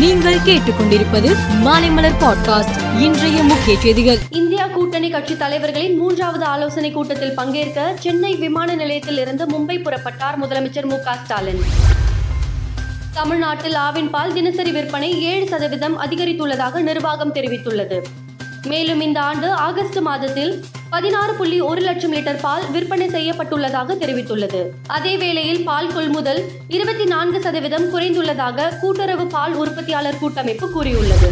நீங்கள் கேட்டுக்கொண்டிருப்பது மாலைமலர் பாட்காஸ்ட் இன்றைய முக்கிய செய்திகள். இந்தியா கூட்டணி கட்சி தலைவர்களின் மூன்றாவது ஆலோசனை கூட்டத்தில் பங்கேற்க சென்னை விமான நிலையத்தில் இருந்து மும்பை புறப்பட்டார் முதலமைச்சர் மு ஸ்டாலின். தமிழ்நாட்டில் ஆவின் பால் தினசரி விற்பனை ஏழு சதவீதம் அதிகரித்துள்ளதாக நிர்வாகம் தெரிவித்துள்ளது. மேலும் இந்த ஆண்டு ஆகஸ்ட் மாதத்தில் பதினாறு புள்ளி ஒரு லட்சம் லிட்டர் பால் விற்பனை செய்யப்பட்டுள்ளதாக தெரிவித்துள்ளது. அதே வேளையில் பால் கொள்முதல் இருபத்தி நான்கு சதவீதம் குறைந்துள்ளதாக கூட்டுறவு பால் உற்பத்தியாளர் கூட்டமைப்பு கூறியுள்ளது.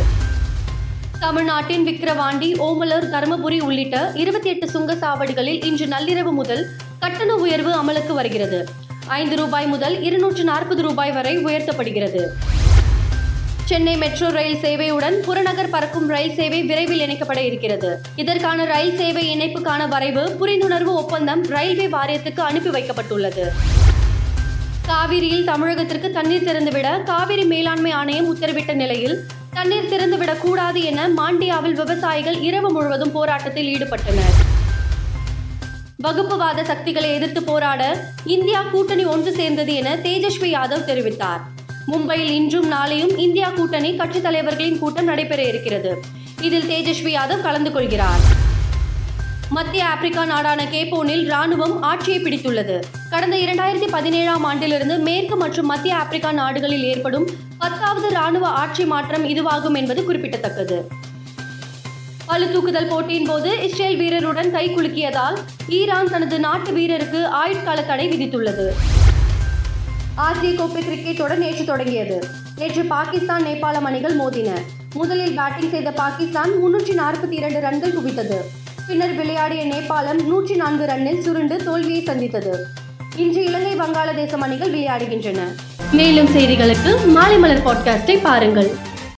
தமிழ்நாட்டின் விக்கிரவாண்டி ஓமலூர் தருமபுரி உள்ளிட்ட இருபத்தி எட்டு சுங்க சாவடிகளில் இன்று நள்ளிரவு முதல் கட்டண உயர்வு அமலுக்கு வருகிறது. ஐந்து ரூபாய் முதல் இருநூற்று நாற்பது ரூபாய் வரை உயர்த்தப்படுகிறது. சென்னை மெட்ரோ ரயில் சேவையுடன் புறநகர் பறக்கும் ரயில் சேவை விரைவில் இணைக்கப்பட இருக்கிறது. இதற்கான ரயில் சேவை இணைப்புக்கான வரைவு புரிந்துணர்வு ஒப்பந்தம் ரயில்வே வாரியத்துக்கு அனுப்பி வைக்கப்பட்டுள்ளது. காவிரியில் தமிழகத்திற்கு தண்ணீர் திறந்துவிட காவிரி மேலாண்மை ஆணையம் உத்தரவிட்ட நிலையில் தண்ணீர் திறந்துவிடக் கூடாது என மாண்டியாவில் விவசாயிகள் இரவு முழுவதும் போராட்டத்தில் ஈடுபட்டனர். வகுப்புவாத சக்திகளை எதிர்த்து போராட இந்தியா கூட்டணி ஒன்று சேர்ந்தது என தேஜஸ்வி யாதவ் தெரிவித்தார். மும்பையில் இன்றும் நாளையும் இந்தியா கூட்டணி கட்சித் தலைவர்களின் கூட்டம் நடைபெற இருக்கிறது. இதில் தேஜஸ்வி யாதவ் கலந்து கொள்கிறார். மத்திய ஆப்பிரிக்கா நாடான கேப்போனில் ராணுவம் ஆட்சியை பிடித்துள்ளது. கடந்த இரண்டாயிரத்தி பதினேழாம் ஆண்டிலிருந்து மேற்கு மற்றும் மத்திய ஆப்பிரிக்கா நாடுகளில் ஏற்படும் பத்தாவது ராணுவ ஆட்சி மாற்றம் இதுவாகும் என்பது குறிப்பிடத்தக்கது. பளு தூக்குதல் போட்டியின் போது இஸ்ரேல் வீரருடன் கை குலுக்கியதால் ஈரான் தனது நாட்டு வீரருக்கு ஆயுட்கால தடை விதித்துள்ளது. ஆசிய கோப்பை கிரிக்கெட் தொடர் நேற்று தொடங்கியது. நேற்று பாகிஸ்தான் நேபாளம் அணிகள் மோதின. முதலில் பேட்டிங் செய்த பாகிஸ்தான் முன்னூற்றி நாற்பத்தி இரண்டு ரன்கள் குவித்தது. பின்னர் விளையாடிய நேபாளம் நூற்றி நான்கு ரன்னில் சுருண்டு தோல்வியை சந்தித்தது. இன்று இலங்கை வங்காளதேசம் அணிகள் விளையாடுகின்றன. மேலும் செய்திகளுக்கு மாலை மலர் பாட்காஸ்டை பாருங்கள்.